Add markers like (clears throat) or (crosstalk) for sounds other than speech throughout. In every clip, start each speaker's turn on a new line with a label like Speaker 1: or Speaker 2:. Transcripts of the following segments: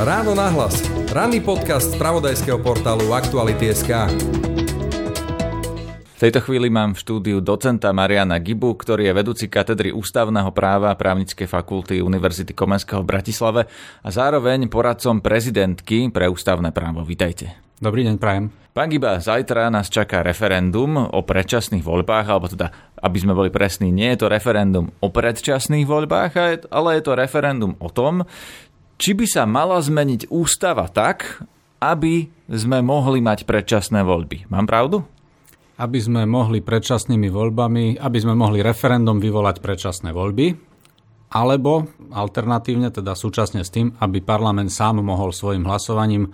Speaker 1: Ráno nahlas. Ranný podcast z pravodajského portálu Aktuality.sk.
Speaker 2: V tejto chvíli mám v štúdiu docenta Mariana Gibu, ktorý je vedúci katedry ústavného práva právnickej fakulty Univerzity Komenského v Bratislave a zároveň poradcom prezidentky pre ústavné právo. Vítajte.
Speaker 3: Dobrý deň, prajem.
Speaker 2: Pán Giba, zajtra nás čaká referendum o predčasných voľbách, alebo teda, aby sme boli presní, nie je to referendum o predčasných voľbách, ale je to referendum o tom, či by sa mala zmeniť ústava tak, aby sme mohli mať predčasné voľby. Mám pravdu?
Speaker 3: Aby sme mohli predčasnými voľbami, aby sme mohli referendum vyvolať predčasné voľby, alebo alternatívne, teda súčasne s tým, aby parlament sám mohol svojim hlasovaním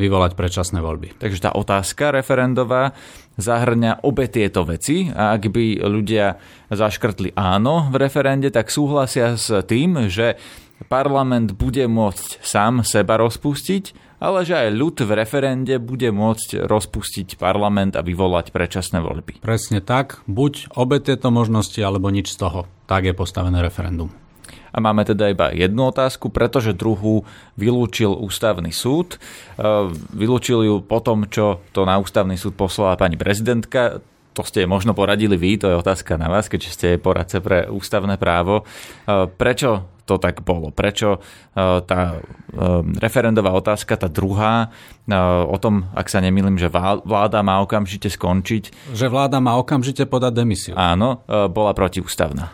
Speaker 3: vyvolať predčasné voľby.
Speaker 2: Takže tá otázka referendová zahrňa obe tieto veci a ak by ľudia zaškrtli áno v referende, tak súhlasia s tým, že parlament bude môcť sám seba rozpustiť, ale že aj ľud v referende bude môcť rozpustiť parlament a vyvolať predčasné voľby.
Speaker 3: Presne tak, buď obe tieto možnosti, alebo nič z toho. Tak je postavené referendum.
Speaker 2: A máme teda iba jednu otázku, pretože druhú vylúčil ústavný súd. E, vylúčil ju po tom, čo to na ústavný súd poslala pani prezidentka to ste možno poradili vy, to je otázka na vás, keďže ste poradce pre ústavné právo. E, prečo to tak bolo? Prečo e, tá e, referendová otázka, tá druhá, o tom, ak sa nemýlim, že vláda má okamžite skončiť.
Speaker 3: Že vláda má okamžite podať demisiu.
Speaker 2: Áno, bola protiústavná.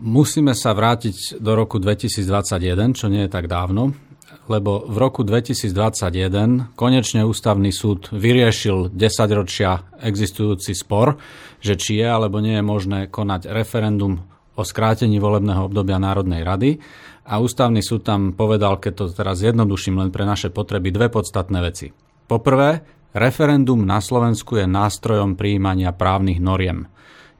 Speaker 3: Musíme sa vrátiť do roku 2021, čo nie je tak dávno lebo v roku 2021 konečne ústavný súd vyriešil 10 ročia existujúci spor, že či je alebo nie je možné konať referendum o skrátení volebného obdobia Národnej rady. A ústavný súd tam povedal, keď to teraz jednoduším len pre naše potreby, dve podstatné veci. Poprvé, referendum na Slovensku je nástrojom prijímania právnych noriem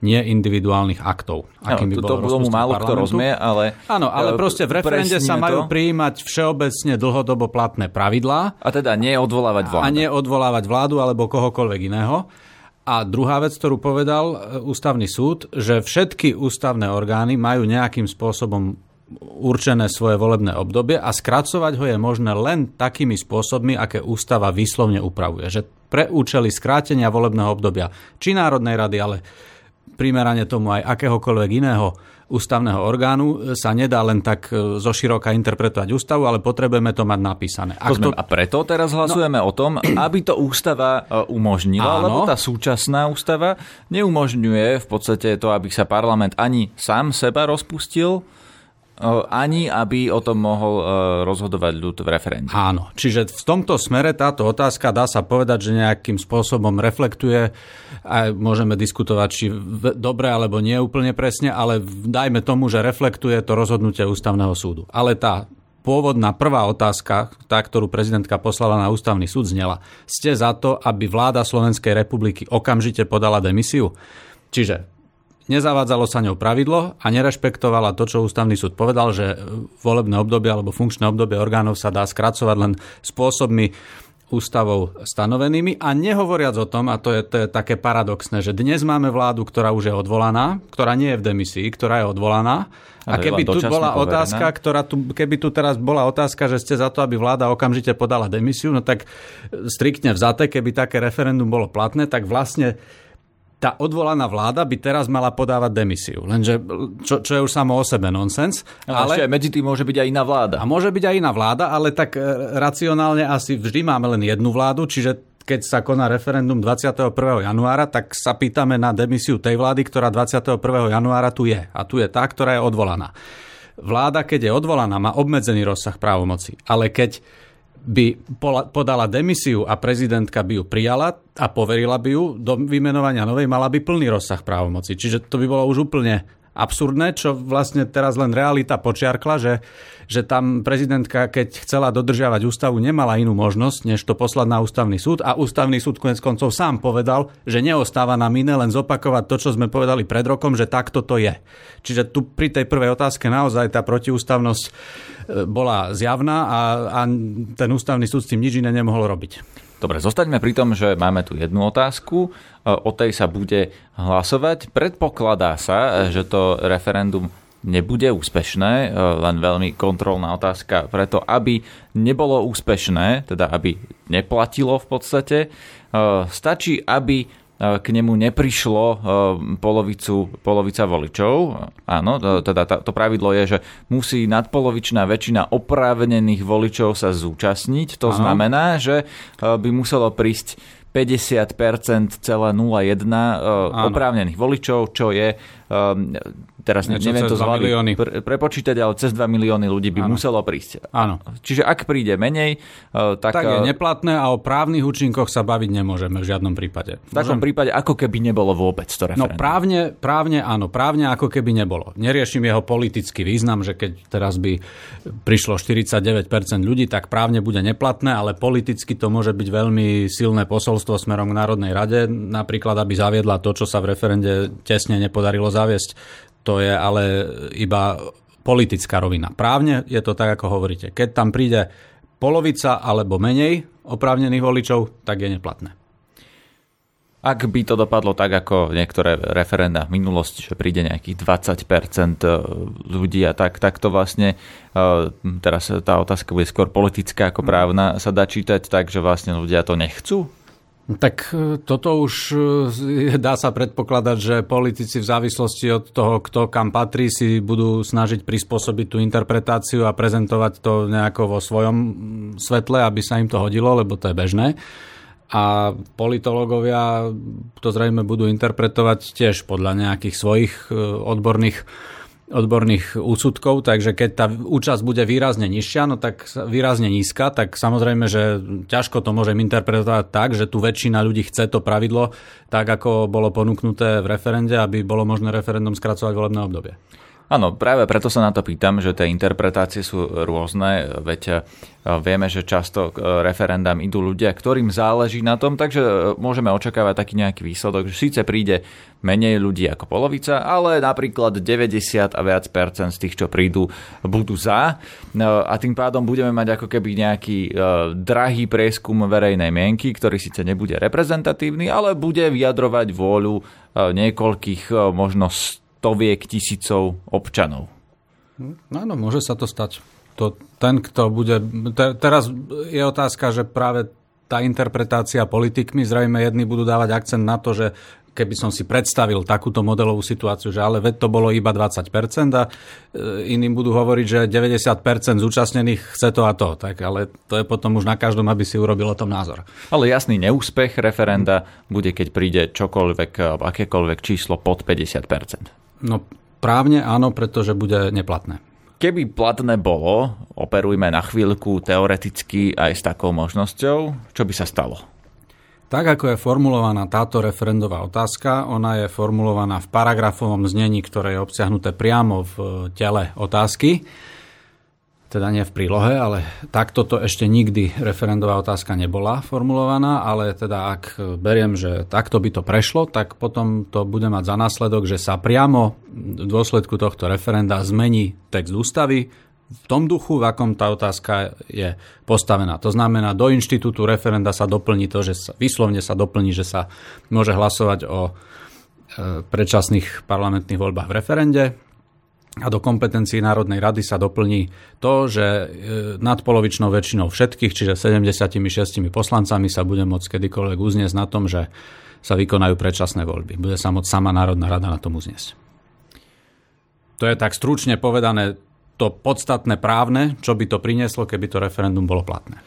Speaker 3: nie individuálnych aktov.
Speaker 2: Akým by to, to tomu málo kto rozumie, ale...
Speaker 3: Áno, ale e, proste v referende sa majú to. prijímať všeobecne dlhodobo platné pravidlá.
Speaker 2: A teda nie odvolávať vládu.
Speaker 3: A nie odvolávať vládu alebo kohokoľvek iného. A druhá vec, ktorú povedal e, ústavný súd, že všetky ústavné orgány majú nejakým spôsobom určené svoje volebné obdobie a skracovať ho je možné len takými spôsobmi, aké ústava výslovne upravuje. Že pre účely skrátenia volebného obdobia či Národnej rady, ale primerane tomu aj akéhokoľvek iného ústavného orgánu sa nedá len tak e, zo široka interpretovať ústavu, ale potrebujeme to mať napísané.
Speaker 2: Ak to... A preto teraz hlasujeme no... o tom, aby to ústava e, umožnila, Áno. lebo tá súčasná ústava neumožňuje v podstate to, aby sa parlament ani sám seba rozpustil, ani aby o tom mohol rozhodovať ľud v referende.
Speaker 3: Áno, čiže v tomto smere táto otázka dá sa povedať, že nejakým spôsobom reflektuje a môžeme diskutovať, či dobre alebo nie úplne presne, ale dajme tomu, že reflektuje to rozhodnutie ústavného súdu. Ale tá pôvodná prvá otázka, tá, ktorú prezidentka poslala na ústavný súd, znela. Ste za to, aby vláda Slovenskej republiky okamžite podala demisiu? Čiže nezavádzalo sa ňou pravidlo a nerešpektovala to, čo ústavný súd povedal, že volebné obdobie alebo funkčné obdobie orgánov sa dá skracovať len spôsobmi ústavou stanovenými a nehovoriac o tom, a to je, to je také paradoxné, že dnes máme vládu, ktorá už je odvolaná, ktorá nie je v demisii, ktorá je odvolaná. A keby tu bola poverená. otázka, ktorá tu, keby tu teraz bola otázka, že ste za to, aby vláda okamžite podala demisiu, no tak striktne vzaté, keby také referendum bolo platné, tak vlastne tá odvolaná vláda by teraz mala podávať demisiu. Lenže, čo, čo je už samo o sebe nonsens.
Speaker 2: No, ale medzi tým môže byť aj iná vláda.
Speaker 3: A môže byť aj iná vláda, ale tak e, racionálne asi vždy máme len jednu vládu, čiže keď sa koná referendum 21. januára, tak sa pýtame na demisiu tej vlády, ktorá 21. januára tu je. A tu je tá, ktorá je odvolaná. Vláda, keď je odvolaná, má obmedzený rozsah právomoci. Ale keď by podala demisiu a prezidentka by ju prijala a poverila by ju do vymenovania novej, mala by plný rozsah právomoci. Čiže to by bolo už úplne absurdné, čo vlastne teraz len realita počiarkla, že, že tam prezidentka, keď chcela dodržiavať ústavu, nemala inú možnosť, než to poslať na ústavný súd a ústavný súd konec koncov sám povedal, že neostáva nám iné len zopakovať to, čo sme povedali pred rokom, že takto to je. Čiže tu pri tej prvej otázke naozaj tá protiústavnosť e, bola zjavná a, a ten ústavný súd s tým nič iné nemohol robiť.
Speaker 2: Dobre, zostaňme pri tom, že máme tu jednu otázku, e, o tej sa bude hlasovať. Predpokladá sa, že to referendum nebude úspešné, len veľmi kontrolná otázka, preto aby nebolo úspešné, teda aby neplatilo v podstate, stačí, aby k nemu neprišlo polovicu, polovica voličov. Áno, teda to pravidlo je, že musí nadpolovičná väčšina oprávnených voličov sa zúčastniť. To Áno. znamená, že by muselo prísť 50,01% oprávnených voličov, čo je teraz Niečo neviem to pre, prepočítať, ale cez 2 milióny ľudí by ano. muselo prísť.
Speaker 3: Áno.
Speaker 2: Čiže ak príde menej,
Speaker 3: uh, tak... Tak je uh, neplatné a o právnych účinkoch sa baviť nemôžeme v žiadnom prípade.
Speaker 2: V takom Môžem... prípade ako keby nebolo vôbec to
Speaker 3: referendum. No právne, právne áno, právne ako keby nebolo. Neriešim jeho politický význam, že keď teraz by prišlo 49% ľudí, tak právne bude neplatné, ale politicky to môže byť veľmi silné posolstvo smerom k Národnej rade, napríklad aby zaviedla to, čo sa v referende tesne nepodarilo zaviesť to je ale iba politická rovina. Právne je to tak, ako hovoríte. Keď tam príde polovica alebo menej oprávnených voličov, tak je neplatné.
Speaker 2: Ak by to dopadlo tak, ako niektoré referenda v minulosti, že príde nejakých 20% ľudí a tak, tak to vlastne, e, teraz tá otázka bude skôr politická ako právna, sa dá čítať tak, že vlastne ľudia to nechcú?
Speaker 3: Tak e, toto už e, dá sa predpokladať, že politici v závislosti od toho, kto kam patrí, si budú snažiť prispôsobiť tú interpretáciu a prezentovať to nejako vo svojom svetle, aby sa im to hodilo, lebo to je bežné. A politológovia to zrejme budú interpretovať tiež podľa nejakých svojich e, odborných odborných úsudkov, takže keď tá účasť bude výrazne nižšia, no tak výrazne nízka, tak samozrejme, že ťažko to môžem interpretovať tak, že tu väčšina ľudí chce to pravidlo tak, ako bolo ponúknuté v referende, aby bolo možné referendum skracovať volebné obdobie.
Speaker 2: Áno, práve preto sa na to pýtam, že tie interpretácie sú rôzne, veď e, vieme, že často k referendám idú ľudia, ktorým záleží na tom, takže e, môžeme očakávať taký nejaký výsledok, že síce príde menej ľudí ako polovica, ale napríklad 90 a viac percent z tých, čo prídu, budú za. E, a tým pádom budeme mať ako keby nejaký drahý prieskum verejnej mienky, ktorý síce nebude reprezentatívny, ale bude vyjadrovať vôľu niekoľkých možno stoviek tisícov občanov.
Speaker 3: No áno, môže sa to stať. To, ten, kto bude... Te, teraz je otázka, že práve tá interpretácia politikmi, zrejme jedni budú dávať akcent na to, že keby som si predstavil takúto modelovú situáciu, že ale veď to bolo iba 20% a e, iným budú hovoriť, že 90% zúčastnených chce to a to. Tak ale to je potom už na každom, aby si urobil o tom názor.
Speaker 2: Ale jasný neúspech referenda bude, keď príde čokoľvek, akékoľvek číslo pod 50%.
Speaker 3: No právne áno, pretože bude neplatné.
Speaker 2: Keby platné bolo, operujme na chvíľku teoreticky aj s takou možnosťou, čo by sa stalo?
Speaker 3: Tak ako je formulovaná táto referendová otázka, ona je formulovaná v paragrafovom znení, ktoré je obsiahnuté priamo v tele otázky teda nie v prílohe, ale takto to ešte nikdy referendová otázka nebola formulovaná, ale teda ak beriem, že takto by to prešlo, tak potom to bude mať za následok, že sa priamo v dôsledku tohto referenda zmení text ústavy v tom duchu, v akom tá otázka je postavená. To znamená, do inštitútu referenda sa doplní to, že sa, vyslovne sa doplní, že sa môže hlasovať o e, predčasných parlamentných voľbách v referende, a do kompetencií Národnej rady sa doplní to, že e, nadpolovičnou väčšinou všetkých, čiže 76 poslancami sa bude môcť kedykoľvek uzniesť na tom, že sa vykonajú predčasné voľby. Bude sa môcť sama Národná rada na tom uzniesť. To je tak stručne povedané to podstatné právne, čo by to prinieslo, keby to referendum bolo platné.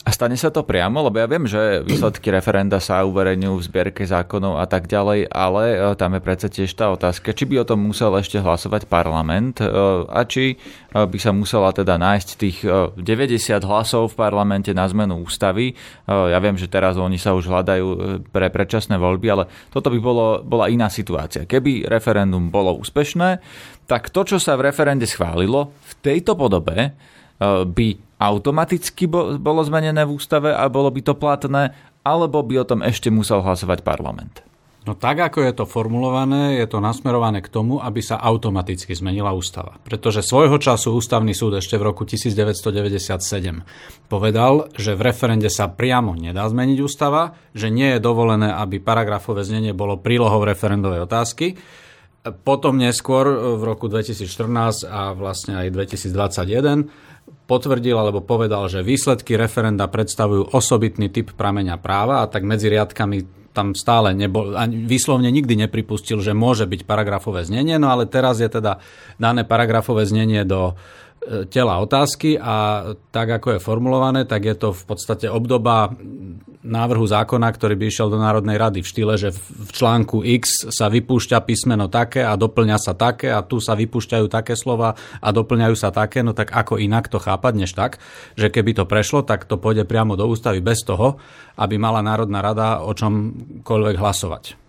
Speaker 2: A stane sa to priamo? Lebo ja viem, že výsledky referenda sa uverejňujú v zbierke zákonov a tak ďalej, ale e, tam je predsa tiež tá otázka, či by o tom musel ešte hlasovať parlament e, a či e, by sa musela teda nájsť tých 90 hlasov v parlamente na zmenu ústavy. Ja viem, že teraz oni sa už hľadajú pre predčasné voľby, ale toto by bolo, bola iná situácia. Keby referendum bolo úspešné, tak to, čo sa v referende schválilo, v tejto podobe by automaticky bolo zmenené v ústave a bolo by to platné, alebo by o tom ešte musel hlasovať parlament?
Speaker 3: No tak, ako je to formulované, je to nasmerované k tomu, aby sa automaticky zmenila ústava. Pretože svojho času ústavný súd ešte v roku 1997 povedal, že v referende sa priamo nedá zmeniť ústava, že nie je dovolené, aby paragrafové znenie bolo prílohou referendovej otázky potom neskôr v roku 2014 a vlastne aj 2021 potvrdil alebo povedal, že výsledky referenda predstavujú osobitný typ prameňa práva a tak medzi riadkami tam stále nebol, ani výslovne nikdy nepripustil, že môže byť paragrafové znenie, no ale teraz je teda dané paragrafové znenie do tela otázky a tak, ako je formulované, tak je to v podstate obdoba návrhu zákona, ktorý by išiel do Národnej rady v štýle, že v článku X sa vypúšťa písmeno také a doplňa sa také a tu sa vypúšťajú také slova a doplňajú sa také, no tak ako inak to chápať, než tak, že keby to prešlo, tak to pôjde priamo do ústavy bez toho, aby mala Národná rada o čomkoľvek hlasovať.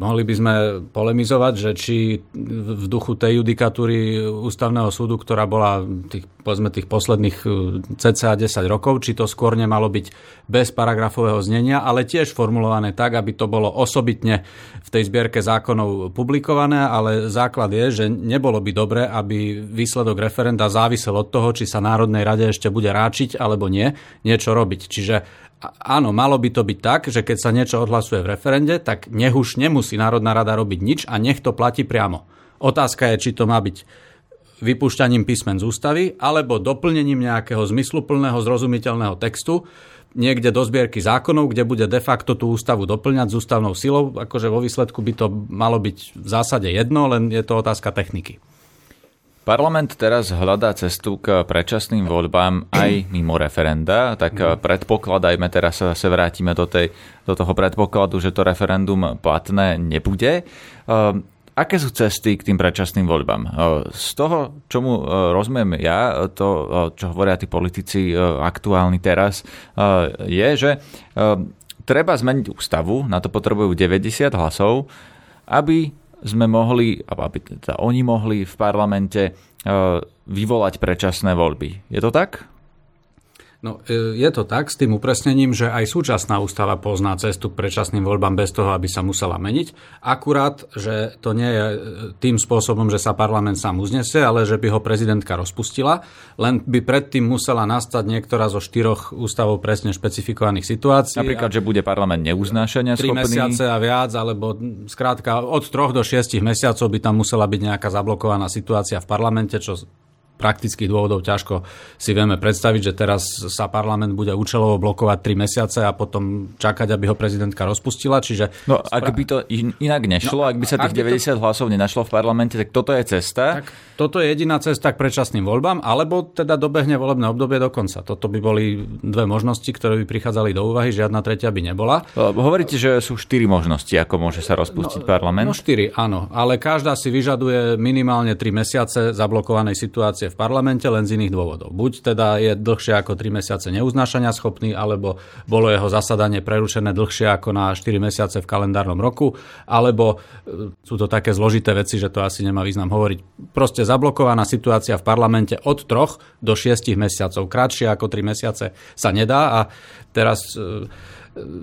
Speaker 3: Mohli by sme polemizovať, že či v duchu tej judikatúry ústavného súdu, ktorá bola tých, povedzme, tých posledných e, cca 10 rokov, či to skôr nemalo byť bez paragrafového znenia, ale tiež formulované tak, aby to bolo osobitne v tej zbierke zákonov publikované, ale základ je, že nebolo by dobre, aby výsledok referenda závisel od toho, či sa Národnej rade ešte bude ráčiť alebo nie, niečo robiť. Čiže áno, malo by to byť tak, že keď sa niečo odhlasuje v referende, tak nech už nemusí Národná rada robiť nič a nech to platí priamo. Otázka je, či to má byť vypúšťaním písmen z ústavy alebo doplnením nejakého zmysluplného, zrozumiteľného textu niekde do zbierky zákonov, kde bude de facto tú ústavu doplňať s ústavnou silou. Akože vo výsledku by to malo byť v zásade jedno, len je to otázka techniky.
Speaker 2: Parlament teraz hľadá cestu k predčasným voľbám aj mimo referenda, tak mhm. predpokladajme, teraz sa vrátime do, tej, do toho predpokladu, že to referendum platné nebude. Aké sú cesty k tým predčasným voľbám? Z toho, čomu rozumiem ja, to, čo hovoria tí politici aktuálni teraz, je, že treba zmeniť ústavu, na to potrebujú 90 hlasov, aby sme mohli, aby teda oni mohli v parlamente vyvolať predčasné voľby. Je to tak?
Speaker 3: No, e, je to tak s tým upresnením, že aj súčasná ústava pozná cestu k predčasným voľbám bez toho, aby sa musela meniť. Akurát, že to nie je e, tým spôsobom, že sa parlament sám uznesie, ale že by ho prezidentka rozpustila. Len by predtým musela nastať niektorá zo štyroch ústavov presne špecifikovaných situácií.
Speaker 2: Napríklad, že bude parlament neuznášania schopný.
Speaker 3: mesiace a viac, alebo skrátka od troch do šiestich mesiacov by tam musela byť nejaká zablokovaná situácia v parlamente, čo praktických dôvodov ťažko si vieme predstaviť, že teraz sa parlament bude účelovo blokovať 3 mesiace a potom čakať, aby ho prezidentka rozpustila. Čiže
Speaker 2: no, ak by to inak nešlo, no, ak by sa tých 90 to... hlasov nenašlo v parlamente, tak toto je cesta. Tak
Speaker 3: toto je jediná cesta k predčasným voľbám, alebo teda dobehne volebné obdobie do konca. Toto by boli dve možnosti, ktoré by prichádzali do úvahy, žiadna tretia by nebola.
Speaker 2: Hovoríte, že sú štyri možnosti, ako môže sa rozpustiť
Speaker 3: no,
Speaker 2: parlament?
Speaker 3: No štyri, áno, ale každá si vyžaduje minimálne 3 mesiace zablokovanej situácie v parlamente len z iných dôvodov. Buď teda je dlhšie ako 3 mesiace neuznášania schopný, alebo bolo jeho zasadanie prerušené dlhšie ako na 4 mesiace v kalendárnom roku, alebo e, sú to také zložité veci, že to asi nemá význam hovoriť. Proste zablokovaná situácia v parlamente od 3 do 6 mesiacov. Kratšie ako 3 mesiace sa nedá a teraz e,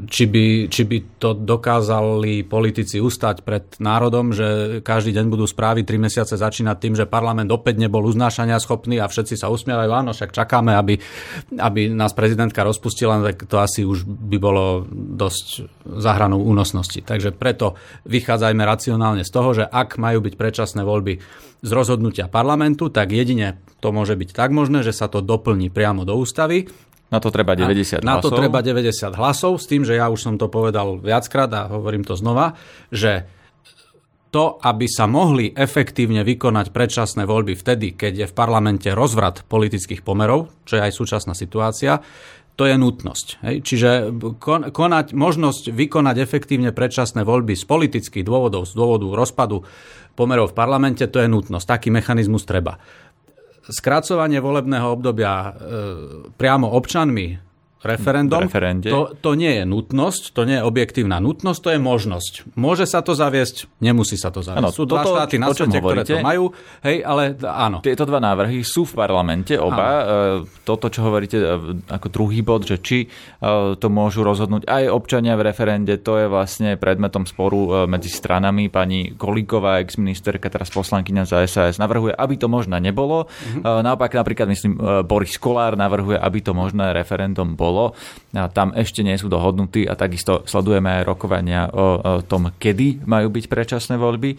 Speaker 3: či by, či by to dokázali politici ustať pred národom, že každý deň budú správy 3 mesiace začínať tým, že parlament opäť nebol uznášania schopný a všetci sa usmievajú, áno, však čakáme, aby, aby nás prezidentka rozpustila, tak to asi už by bolo dosť zahranou únosnosti. Takže preto vychádzajme racionálne z toho, že ak majú byť predčasné voľby z rozhodnutia parlamentu, tak jedine to môže byť tak možné, že sa to doplní priamo do ústavy
Speaker 2: na to treba 90
Speaker 3: na,
Speaker 2: hlasov.
Speaker 3: Na to treba 90 hlasov, s tým, že ja už som to povedal viackrát a hovorím to znova, že to, aby sa mohli efektívne vykonať predčasné voľby vtedy, keď je v parlamente rozvrat politických pomerov, čo je aj súčasná situácia, to je nutnosť. Hej? Čiže konať, možnosť vykonať efektívne predčasné voľby z politických dôvodov, z dôvodu rozpadu pomerov v parlamente, to je nutnosť. Taký mechanizmus treba skracovanie volebného obdobia e, priamo občanmi referendum, to, to nie je nutnosť, to nie je objektívna nutnosť, to je možnosť. Môže sa to zaviesť, nemusí sa to zaviesť. Ano, sú dva toto, štáty na svete, ktoré to majú, hej, ale áno.
Speaker 2: Tieto dva návrhy sú v parlamente, oba. Ano. E, toto, čo hovoríte e, ako druhý bod, že či to môžu rozhodnúť aj občania v referende, to je vlastne predmetom sporu medzi stranami. Pani Kolíková, ex-ministerka, teraz poslankyňa za SAS, navrhuje, aby to možno nebolo. Uh-huh. Naopak napríklad, myslím, Boris Kolár navrhuje, aby to možné referendum bolo bolo. A tam ešte nie sú dohodnutí a takisto sledujeme aj rokovania o tom, kedy majú byť predčasné voľby.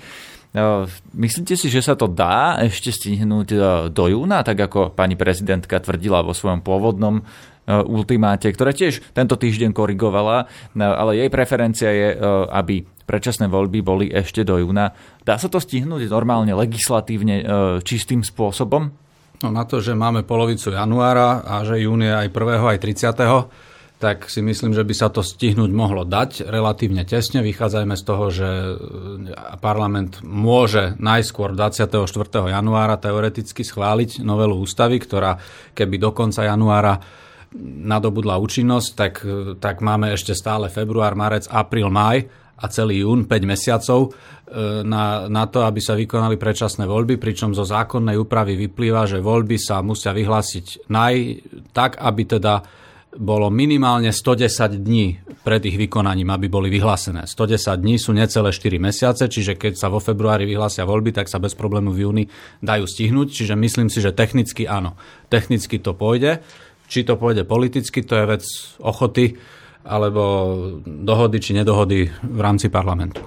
Speaker 2: Myslíte si, že sa to dá ešte stihnúť do júna, tak ako pani prezidentka tvrdila vo svojom pôvodnom ultimáte, ktoré tiež tento týždeň korigovala, ale jej preferencia je, aby predčasné voľby boli ešte do júna. Dá sa to stihnúť normálne legislatívne čistým spôsobom?
Speaker 3: No na to, že máme polovicu januára a že jún aj 1. aj 30 tak si myslím, že by sa to stihnúť mohlo dať relatívne tesne. Vychádzajme z toho, že e, parlament môže najskôr 24. januára teoreticky schváliť novelu ústavy, ktorá keby do konca januára nadobudla účinnosť, tak, e, tak máme ešte stále február, marec, apríl, maj a celý jún, 5 mesiacov e, na, na to, aby sa vykonali predčasné voľby, pričom zo zákonnej úpravy vyplýva, že voľby sa musia vyhlásiť naj, tak, aby teda bolo minimálne 110 dní pred ich vykonaním, aby boli vyhlásené. 110 dní sú necelé 4 mesiace, čiže keď sa vo februári vyhlásia voľby, tak sa bez problému v júni dajú stihnúť. Čiže myslím si, že technicky áno. Technicky to pôjde. Či to pôjde politicky, to je vec ochoty alebo dohody či nedohody v rámci parlamentu.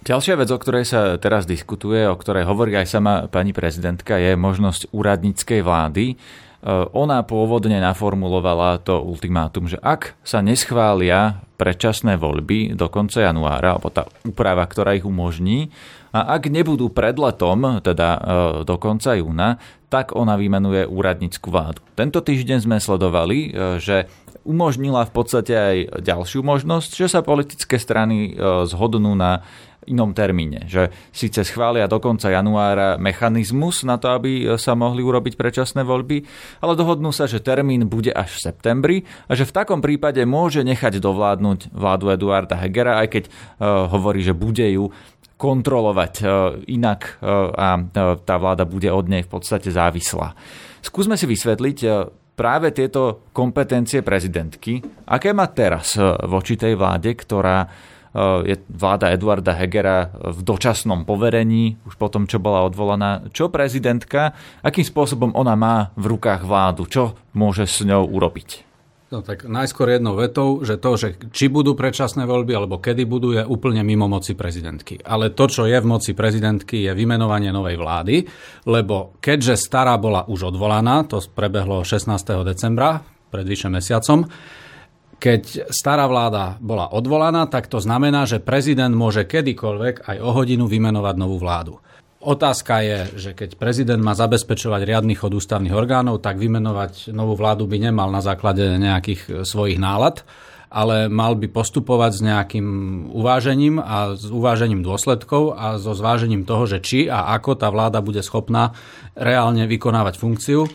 Speaker 2: Ďalšia vec, o ktorej sa teraz diskutuje, o ktorej hovorí aj sama pani prezidentka, je možnosť úradníckej vlády. Eh, ona pôvodne naformulovala to ultimátum, že ak sa neschvália predčasné voľby do konca januára, alebo tá úprava, ktorá ich umožní, a ak nebudú pred letom, teda eh, do konca júna, tak ona vymenuje úradnícku vládu. Tento týždeň sme sledovali, eh, že umožnila v podstate aj ďalšiu možnosť, že sa politické strany zhodnú na inom termíne. Že síce schvália do konca januára mechanizmus na to, aby sa mohli urobiť predčasné voľby, ale dohodnú sa, že termín bude až v septembri a že v takom prípade môže nechať dovládnuť vládu Eduarda Hegera, aj keď uh, hovorí, že bude ju kontrolovať uh, inak uh, a tá vláda bude od nej v podstate závislá. Skúsme si vysvetliť práve tieto kompetencie prezidentky, aké má teraz voči tej vláde, ktorá Eh, je vláda Eduarda Hegera v dočasnom poverení, už po tom, čo bola odvolaná. Čo prezidentka, akým spôsobom ona má v rukách vládu, čo môže s ňou urobiť?
Speaker 3: No tak najskôr jednou vetou, že to, že či budú predčasné voľby alebo kedy budú, je úplne mimo moci prezidentky. Ale to, čo je v moci prezidentky, je vymenovanie novej vlády, lebo keďže stará bola už odvolaná, to prebehlo 16. decembra, pred vyše mesiacom, keď stará vláda bola odvolaná, tak to znamená, že prezident môže kedykoľvek aj o hodinu vymenovať novú vládu. Otázka je, že keď prezident má zabezpečovať riadny chod ústavných orgánov, tak vymenovať novú vládu by nemal na základe nejakých svojich nálad, ale mal by postupovať s nejakým uvážením a s uvážením dôsledkov a so zvážením toho, že či a ako tá vláda bude schopná reálne vykonávať funkciu,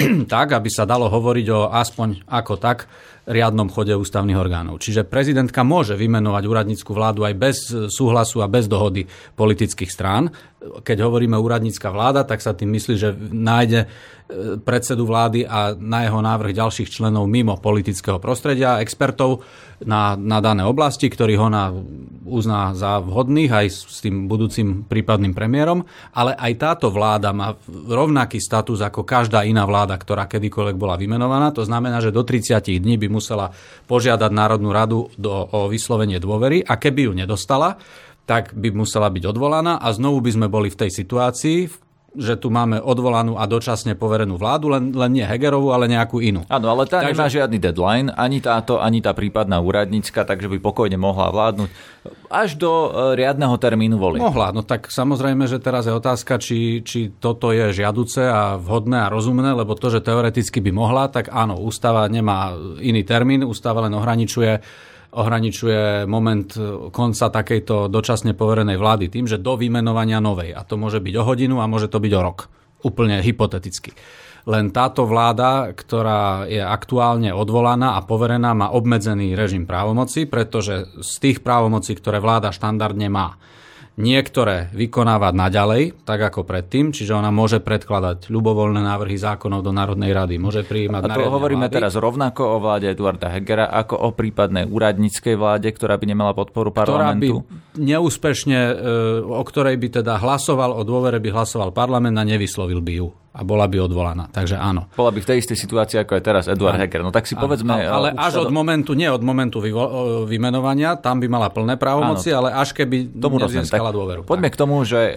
Speaker 3: (clears throat) tak, aby sa dalo hovoriť o aspoň ako tak riadnom chode ústavných orgánov. Čiže prezidentka môže vymenovať úradnícku vládu aj bez súhlasu a bez dohody politických strán. Keď hovoríme úradnícka vláda, tak sa tým myslí, že nájde e, predsedu vlády a na jeho návrh ďalších členov mimo politického prostredia, expertov na, na dané oblasti, ktorých ona uzná za vhodných aj s tým budúcim prípadným premiérom. Ale aj táto vláda má rovnaký status ako každá iná vláda, ktorá kedykoľvek bola vymenovaná. To znamená, že do 30 dní by musela požiadať Národnú radu do, o vyslovenie dôvery a keby ju nedostala, tak by musela byť odvolaná a znovu by sme boli v tej situácii, že tu máme odvolanú a dočasne poverenú vládu, len, len nie Hegerovú, ale nejakú inú.
Speaker 2: Áno, ale tá takže... nemá žiadny deadline, ani táto, ani tá prípadná úradnícka, takže by pokojne mohla vládnuť až do e, riadneho termínu volieb.
Speaker 3: Mohla, no tak samozrejme, že teraz je otázka, či, či toto je žiaduce a vhodné a rozumné, lebo to, že teoreticky by mohla, tak áno, ústava nemá iný termín, ústava len ohraničuje ohraničuje moment konca takejto dočasne poverenej vlády tým, že do vymenovania novej. A to môže byť o hodinu a môže to byť o rok. Úplne hypoteticky. Len táto vláda, ktorá je aktuálne odvolaná a poverená, má obmedzený režim právomoci, pretože z tých právomocí, ktoré vláda štandardne má, niektoré vykonávať naďalej, tak ako predtým, čiže ona môže predkladať ľubovoľné návrhy zákonov do Národnej rady, môže prijímať
Speaker 2: A to hovoríme vlády. teraz rovnako o vláde Eduarda Hegera, ako o prípadnej úradníckej vláde, ktorá by nemala podporu parlamentu?
Speaker 3: Ktorá by neúspešne, e, o ktorej by teda hlasoval, o dôvere by hlasoval parlament a nevyslovil by ju a bola by odvolaná. Takže áno.
Speaker 2: Bola by v tej istej situácii, ako je teraz Eduard Heger. No tak si povedzme...
Speaker 3: Ale, ale až od momentu, nie od momentu vyvo, vymenovania, tam by mala plné právomoci, áno, ale až keby tomu nezískala dôveru.
Speaker 2: Poďme tak. k tomu, že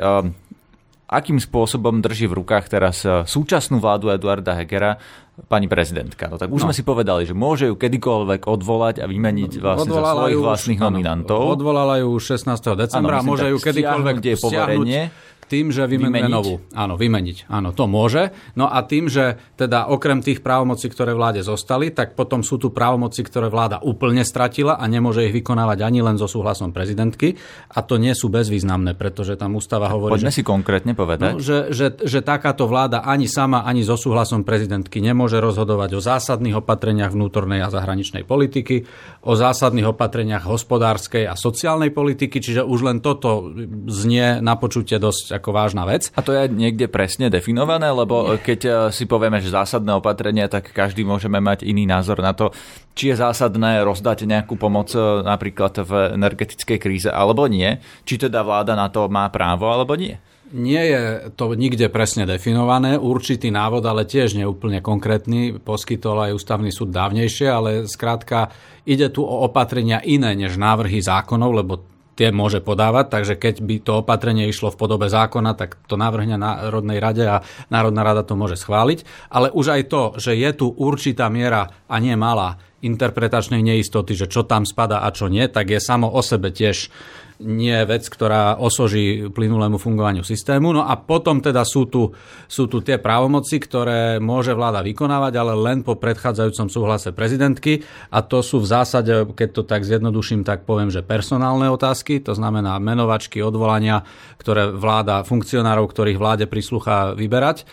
Speaker 2: akým spôsobom drží v rukách teraz e, súčasnú vládu Eduarda Hegera pani prezidentka. No tak už no. sme si povedali, že môže ju kedykoľvek odvolať a vymeniť vlastne za svojich už, vlastných nominantov.
Speaker 3: Odvolala ju 16. decembra, ano, môže ju kedykoľvek
Speaker 2: stiahnuť, poverenie
Speaker 3: tým, že vymenuje novú. Áno, vymeniť. Áno, to môže. No a tým, že teda okrem tých právomocí, ktoré vláde zostali, tak potom sú tu právomoci, ktoré vláda úplne stratila a nemôže ich vykonávať ani len so súhlasom prezidentky. A to nie sú bezvýznamné, pretože tam ústava hovorí...
Speaker 2: Poďme že, si konkrétne povedať.
Speaker 3: No, že, že, že takáto vláda ani sama, ani so súhlasom prezidentky nemôže rozhodovať o zásadných opatreniach vnútornej a zahraničnej politiky, o zásadných opatreniach hospodárskej a sociálnej politiky, čiže už len toto znie na počutie dosť ako vážna vec.
Speaker 2: A to je niekde presne definované, lebo keď eh, si povieme, že zásadné opatrenia, tak každý môžeme mať iný názor na to, či je zásadné rozdať nejakú pomoc eh, napríklad v energetickej kríze alebo nie, či teda vláda na to má právo alebo nie.
Speaker 3: Nie je to nikde presne definované. Určitý návod, ale tiež neúplne konkrétny, poskytol aj ústavný súd dávnejšie, ale skrátka ide tu o opatrenia iné než návrhy zákonov, lebo tie môže podávať, takže keď by to opatrenie išlo v podobe zákona, tak to navrhne Národnej rade a Národná rada to môže schváliť. Ale už aj to, že je tu určitá miera a nie malá interpretačnej neistoty, že čo tam spada a čo nie, tak je samo o sebe tiež nie je vec, ktorá osoží plynulému fungovaniu systému. No a potom teda sú tu, sú tu tie právomoci, ktoré môže vláda vykonávať, ale len po predchádzajúcom súhlase prezidentky. A to sú v zásade, keď to tak zjednoduším, tak poviem, že personálne otázky, to znamená menovačky, odvolania, ktoré vláda, funkcionárov, ktorých vláde prislúcha vyberať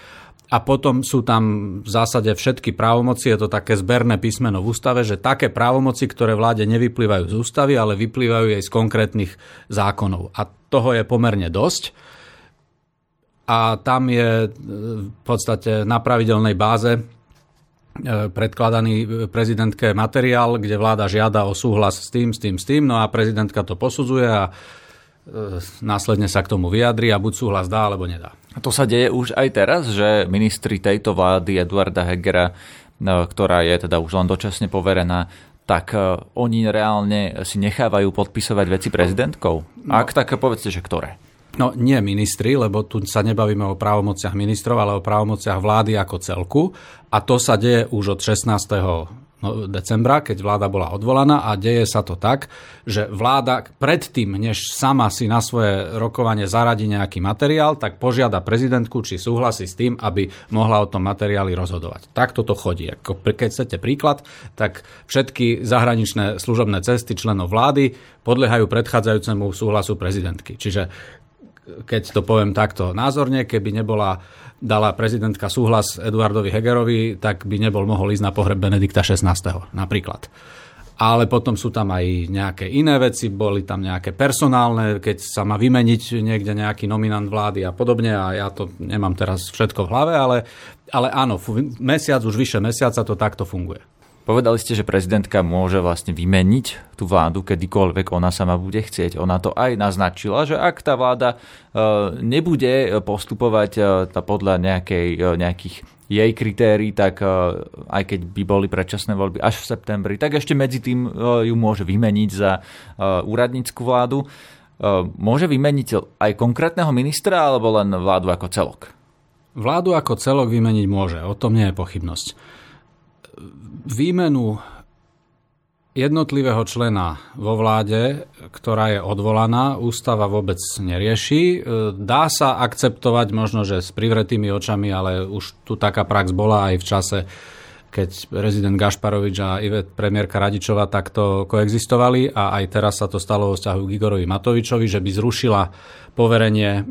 Speaker 3: a potom sú tam v zásade všetky právomoci, je to také zberné písmeno v ústave, že také právomoci, ktoré vláde nevyplývajú z ústavy, ale vyplývajú aj z konkrétnych zákonov. A toho je pomerne dosť. A tam je e, v podstate na pravidelnej báze e, predkladaný prezidentke materiál, kde vláda žiada o súhlas s tým, s tým, s tým, no a prezidentka to posudzuje a E, následne sa k tomu vyjadri a buď súhlas dá, alebo nedá.
Speaker 2: A to sa deje už aj teraz, že ministri tejto vlády Eduarda Hegera, e, ktorá je teda už len dočasne poverená, tak e, oni reálne si nechávajú podpisovať veci prezidentkou? No, Ak tak povedzte, že ktoré?
Speaker 3: No nie ministri, lebo tu sa nebavíme o právomociach ministrov, ale o právomociach vlády ako celku. A to sa deje už od 16 No, decembra, keď vláda bola odvolaná a deje sa to tak, že vláda predtým, než sama si na svoje rokovanie zaradí nejaký materiál, tak požiada prezidentku, či súhlasí s tým, aby mohla o tom materiáli rozhodovať. Tak toto chodí. Keď chcete príklad, tak všetky zahraničné služobné cesty členov vlády podliehajú predchádzajúcemu súhlasu prezidentky. Čiže keď to poviem takto názorne, keby nebola dala prezidentka súhlas Eduardovi Hegerovi, tak by nebol mohol ísť na pohreb Benedikta XVI. napríklad. Ale potom sú tam aj nejaké iné veci, boli tam nejaké personálne, keď sa má vymeniť niekde nejaký nominant vlády a podobne a ja to nemám teraz všetko v hlave, ale, ale áno, mesiac, už vyše mesiaca to takto funguje.
Speaker 2: Povedali ste, že prezidentka môže vlastne vymeniť tú vládu, kedykoľvek ona sama bude chcieť. Ona to aj naznačila, že ak tá vláda e, nebude postupovať e, podľa nejakej, e, nejakých jej kritérií, tak aj keď by boli predčasné voľby až v septembri, tak ešte medzi tým ju môže vymeniť za úradnícku vládu. Môže vymeniť aj konkrétneho ministra alebo len vládu ako celok?
Speaker 3: Vládu ako celok vymeniť môže, o tom nie je pochybnosť výmenu jednotlivého člena vo vláde, ktorá je odvolaná, ústava vôbec nerieši. Dá sa akceptovať možno, že s privretými očami, ale už tu taká prax bola aj v čase, keď prezident Gašparovič a Ivet premiérka Radičova takto koexistovali a aj teraz sa to stalo vo vzťahu k Igorovi Matovičovi, že by zrušila poverenie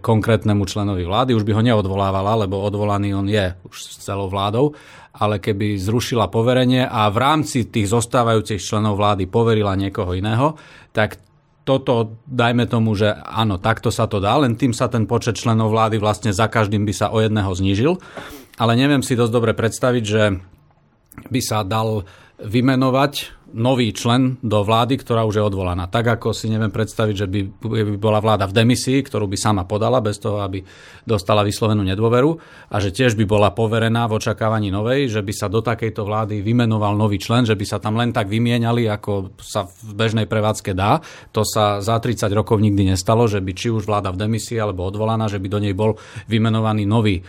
Speaker 3: konkrétnemu členovi vlády. Už by ho neodvolávala, lebo odvolaný on je už s celou vládou ale keby zrušila poverenie a v rámci tých zostávajúcich členov vlády poverila niekoho iného, tak toto, dajme tomu, že áno, takto sa to dá, len tým sa ten počet členov vlády vlastne za každým by sa o jedného znížil. Ale neviem si dosť dobre predstaviť, že by sa dal vymenovať nový člen do vlády, ktorá už je odvolaná. Tak ako si neviem predstaviť, že by, by bola vláda v demisii, ktorú by sama podala bez toho, aby dostala vyslovenú nedôveru a že tiež by bola poverená v očakávaní novej, že by sa do takejto vlády vymenoval nový člen, že by sa tam len tak vymieniali, ako sa v bežnej prevádzke dá. To sa za 30 rokov nikdy nestalo, že by či už vláda v demisii alebo odvolaná, že by do nej bol vymenovaný nový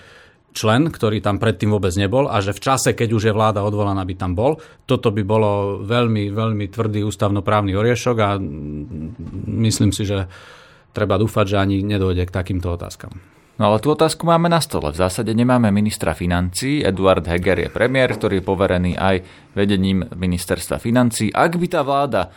Speaker 3: člen, ktorý tam predtým vôbec nebol a že v čase, keď už je vláda odvolaná, by tam bol. Toto by bolo veľmi, veľmi tvrdý ústavnoprávny oriešok a myslím si, že treba dúfať, že ani nedojde k takýmto otázkam.
Speaker 2: No ale tú otázku máme na stole. V zásade nemáme ministra financí. Eduard Heger je premiér, ktorý je poverený aj vedením ministerstva financí. Ak by tá vláda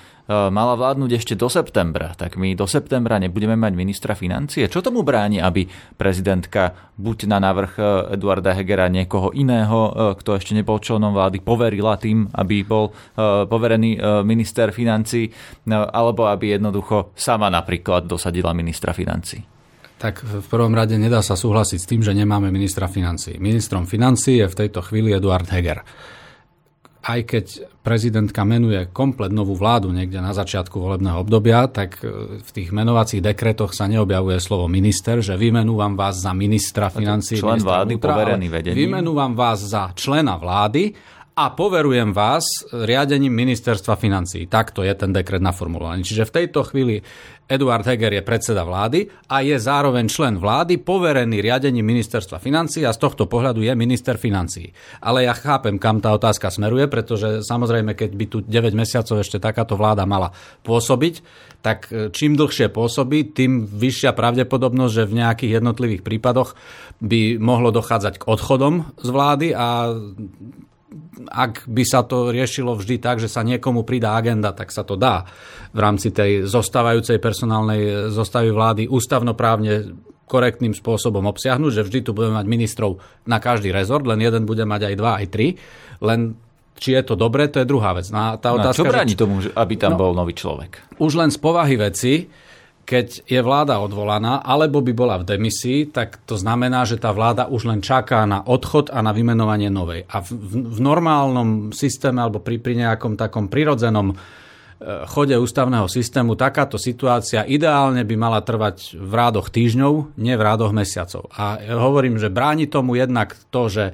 Speaker 2: mala vládnuť ešte do septembra, tak my do septembra nebudeme mať ministra financie. Čo tomu bráni, aby prezidentka buď na návrh e, Eduarda Hegera niekoho iného, e, kto ešte nebol členom vlády, poverila tým, aby bol poverený minister financí, alebo aby jednoducho sama napríklad dosadila ministra financí?
Speaker 3: tak v prvom rade nedá sa súhlasiť s tým, že nemáme ministra financí. Ministrom financí je v tejto chvíli Eduard Heger. Aj keď prezidentka menuje komplet novú vládu niekde na začiatku volebného obdobia, tak e, v tých menovacích dekretoch sa neobjavuje slovo minister, že vymenúvam vás za ministra financí.
Speaker 2: Člen vlády vnútra, poverený vedením.
Speaker 3: Vymenúvam vás za člena vlády a poverujem vás riadením ministerstva financí. Takto je ten dekret naformulovaný. Čiže v tejto chvíli Eduard Heger je predseda vlády a je zároveň člen vlády, poverený riadením ministerstva financí a z tohto pohľadu je minister financí. Ale ja chápem, kam tá otázka smeruje, pretože samozrejme, keď by tu 9 mesiacov ešte takáto vláda mala pôsobiť, tak e, čím dlhšie pôsobí, tým vyššia pravdepodobnosť, že v nejakých jednotlivých prípadoch by mohlo dochádzať k odchodom z vlády a ak by sa to riešilo vždy tak, že sa niekomu pridá agenda, tak sa to dá v rámci tej zostávajúcej personálnej zostavy vlády ústavnoprávne korektným spôsobom obsiahnuť, že vždy tu budeme mať ministrov na každý rezort, len jeden bude mať aj dva, aj tri. Len či je to dobré, to je druhá vec.
Speaker 2: No, tá otázka, no, čo bráni tomu, aby tam no, bol nový človek?
Speaker 3: Už len z povahy veci, keď je vláda odvolaná, alebo by bola v demisii, tak to znamená, že tá vláda už len čaká na odchod a na vymenovanie novej. A v, v, normálnom systéme alebo pri, pri nejakom takom prirodzenom e, chode ústavného systému takáto situácia ideálne by mala trvať v rádoch týždňov, nie v rádoch mesiacov. A hovorím, že bráni tomu jednak to, že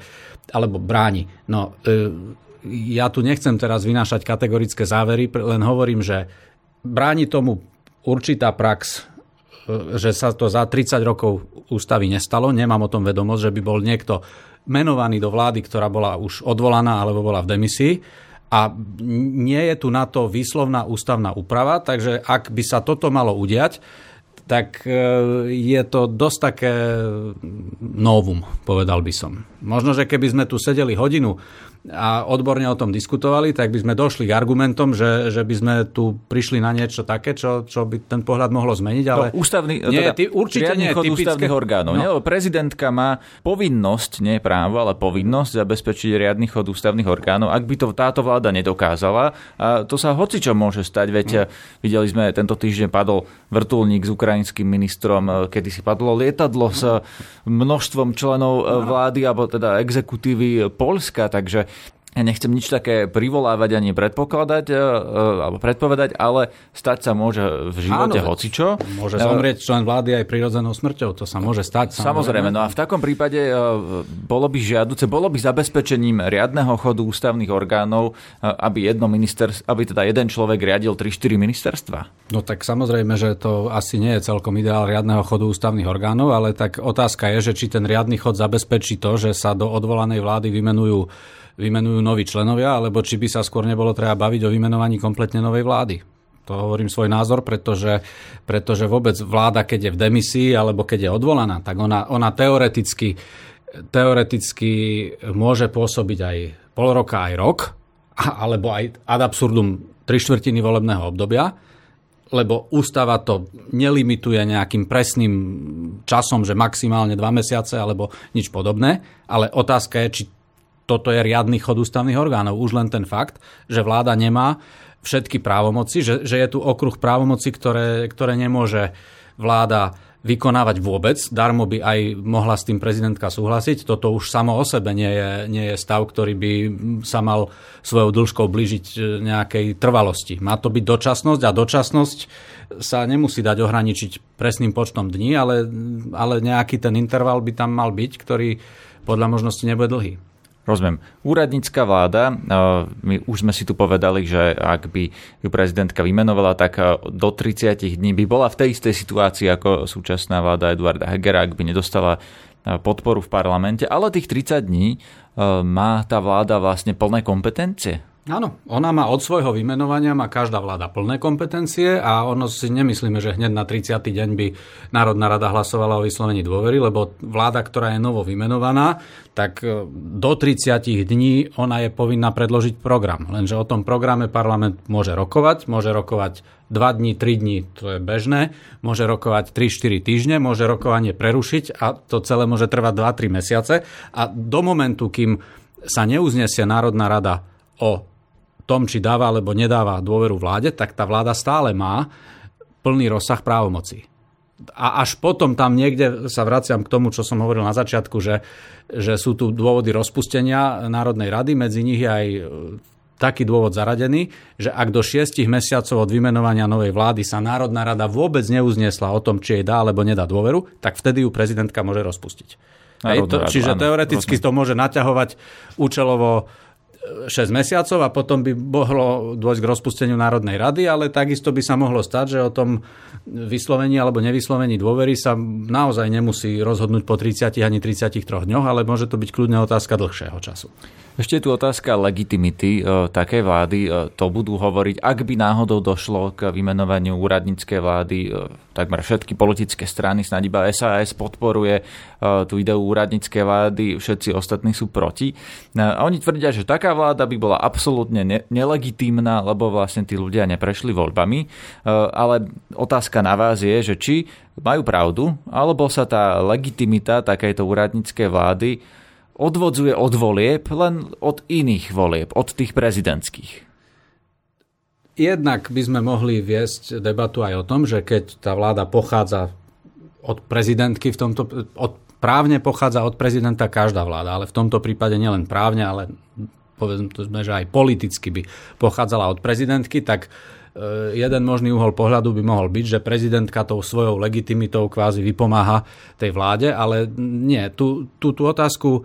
Speaker 3: alebo bráni. No, e, ja tu nechcem teraz vynášať kategorické závery, len hovorím, že bráni tomu určitá prax, e, že sa to za 30 rokov ústavy nestalo. Nemám o tom vedomosť, že by bol niekto menovaný do vlády, ktorá bola už odvolaná alebo bola v demisii. A nie je tu na to výslovná ústavná úprava, takže ak by sa toto malo udiať, tak e, je to dosť také novum, povedal by som. Možno, že keby sme tu sedeli hodinu a odborne o tom diskutovali, tak by sme došli k argumentom, že, že by sme tu prišli na niečo také, čo, čo by ten pohľad mohlo zmeniť. Ale
Speaker 2: no, ústavný, nie, teda, ty, určite nie chod typické... ústavných orgánov. No. Nie, prezidentka má povinnosť, nie právo, ale povinnosť zabezpečiť riadny chod ústavných orgánov. Ak by to táto vláda nedokázala, a to sa hoci čo môže stať, veď no. videli sme, tento týždeň padol vrtulník s ukrajinským ministrom, kedy si padlo lietadlo s množstvom členov no. vlády, alebo teda exekutívy Polska, takže ja nechcem nič také privolávať ani predpokladať e, e, alebo predpovedať, ale stať sa môže v živote Áno, hocičo.
Speaker 3: Môže zomrieť člen vlády aj prirodzenou smrťou, to sa môže stať.
Speaker 2: Samozrejme, no a v takom prípade e, bolo by žiaduce, bolo by zabezpečením riadneho chodu ústavných orgánov, aby, jedno minister, aby teda jeden človek riadil 3-4 ministerstva?
Speaker 3: No tak samozrejme, že to asi nie je celkom ideál riadneho chodu ústavných orgánov, ale tak otázka je, že či ten riadny chod zabezpečí to, že sa do odvolanej vlády vymenujú vymenujú noví členovia, alebo či by sa skôr nebolo treba baviť o vymenovaní kompletne novej vlády. To hovorím svoj názor, pretože, pretože vôbec vláda, keď je v demisii alebo keď je odvolaná, tak ona, ona teoreticky, teoreticky môže pôsobiť aj pol roka, aj rok, alebo aj ad absurdum tri štvrtiny volebného obdobia, lebo ústava to nelimituje nejakým presným časom, že maximálne dva mesiace alebo nič podobné, ale otázka je, či toto je riadny chod ústavných orgánov. Už len ten fakt, že vláda nemá všetky právomoci, že, že je tu okruh právomoci, ktoré, ktoré nemôže vláda vykonávať vôbec. Darmo by aj mohla s tým prezidentka súhlasiť. Toto už samo o sebe nie je, nie je stav, ktorý by sa mal svojou dĺžkou blížiť e, nejakej trvalosti. Má to byť dočasnosť a dočasnosť sa nemusí dať ohraničiť presným počtom dní, ale, ale nejaký ten interval by tam mal byť, ktorý podľa možnosti nebude dlhý.
Speaker 2: Rozumiem. Úradnícka vláda, my už sme si tu povedali, že ak by ju prezidentka vymenovala, tak do 30 dní by bola v tej istej situácii ako súčasná vláda Eduarda Hegera, ak by nedostala podporu v parlamente, ale tých 30 dní má tá vláda vlastne plné kompetencie.
Speaker 3: Áno, ona má od svojho vymenovania, má každá vláda plné kompetencie a ono si nemyslíme, že hneď na 30. deň by Národná rada hlasovala o vyslovení dôvery, lebo vláda, ktorá je novo vymenovaná, tak e, do 30 dní ona je povinná predložiť program. Lenže o tom programe parlament môže rokovať, môže rokovať 2 dní, 3 dní, to je bežné, môže rokovať 3-4 týždne, môže rokovanie prerušiť a to celé môže trvať 2-3 mesiace a do momentu, kým sa neuznesie Národná rada o tom, či dáva alebo nedáva dôveru vláde, tak tá vláda stále má plný rozsah právomocí. A až potom tam niekde sa vraciam k tomu, čo som hovoril na začiatku, že, že sú tu dôvody rozpustenia Národnej rady, medzi nich je aj e, taký dôvod zaradený, že ak do šiestich mesiacov od vymenovania novej vlády sa Národná rada vôbec neuzniesla o tom, či jej dá alebo nedá dôveru, tak vtedy ju prezidentka môže rozpustiť. Hej, to, čiže teoreticky to môže naťahovať účelovo 6 mesiacov a potom by mohlo dôjsť k rozpusteniu Národnej rady, ale takisto by sa mohlo stať, že o tom vyslovení alebo nevyslovení dôvery sa naozaj nemusí rozhodnúť po 30 ani 33 dňoch, ale môže to byť kľudne otázka dlhšieho času.
Speaker 2: Ešte je tu otázka legitimity e, takej vlády. E, to budú hovoriť, ak by náhodou došlo k vymenovaniu úradníckej vlády, e, takmer všetky politické strany, snad iba SAS podporuje tú ideu úradníckej vlády, všetci ostatní sú proti. A oni tvrdia, že taká vláda by bola absolútne ne- nelegitímna, lebo vlastne tí ľudia neprešli voľbami. Ale otázka na vás je, že či majú pravdu, alebo sa tá legitimita takejto úradníckej vlády odvodzuje od volieb, len od iných volieb, od tých prezidentských.
Speaker 3: Jednak by sme mohli viesť debatu aj o tom, že keď tá vláda pochádza od prezidentky, v tomto, od, právne pochádza od prezidenta každá vláda, ale v tomto prípade nielen právne, ale povedzme, že aj politicky by pochádzala od prezidentky, tak e, jeden možný uhol pohľadu by mohol byť, že prezidentka tou svojou legitimitou kvázi vypomáha tej vláde, ale nie, tú, tú, tú otázku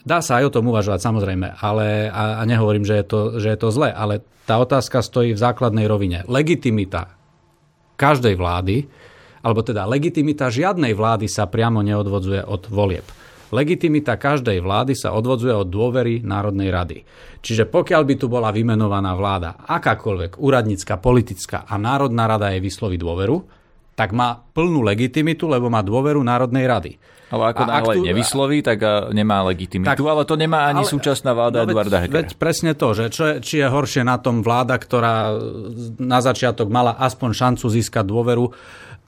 Speaker 3: Dá sa aj o tom uvažovať, samozrejme, ale, a, a nehovorím, že je, to, že je to zle, ale tá otázka stojí v základnej rovine. Legitimita každej vlády, alebo teda legitimita žiadnej vlády sa priamo neodvodzuje od volieb. Legitimita každej vlády sa odvodzuje od dôvery Národnej rady. Čiže pokiaľ by tu bola vymenovaná vláda, akákoľvek, úradnícka, politická a Národná rada jej vysloví dôveru, tak má plnú legitimitu, lebo má dôveru Národnej rady.
Speaker 2: Ale ako náhle tu, nevysloví, tak nemá legitimitu. Tak, ale to nemá ani ale, súčasná vláda no, Eduarda Hegera.
Speaker 3: Veď presne to, že čo je, či je horšie na tom vláda, ktorá na začiatok mala aspoň šancu získať dôveru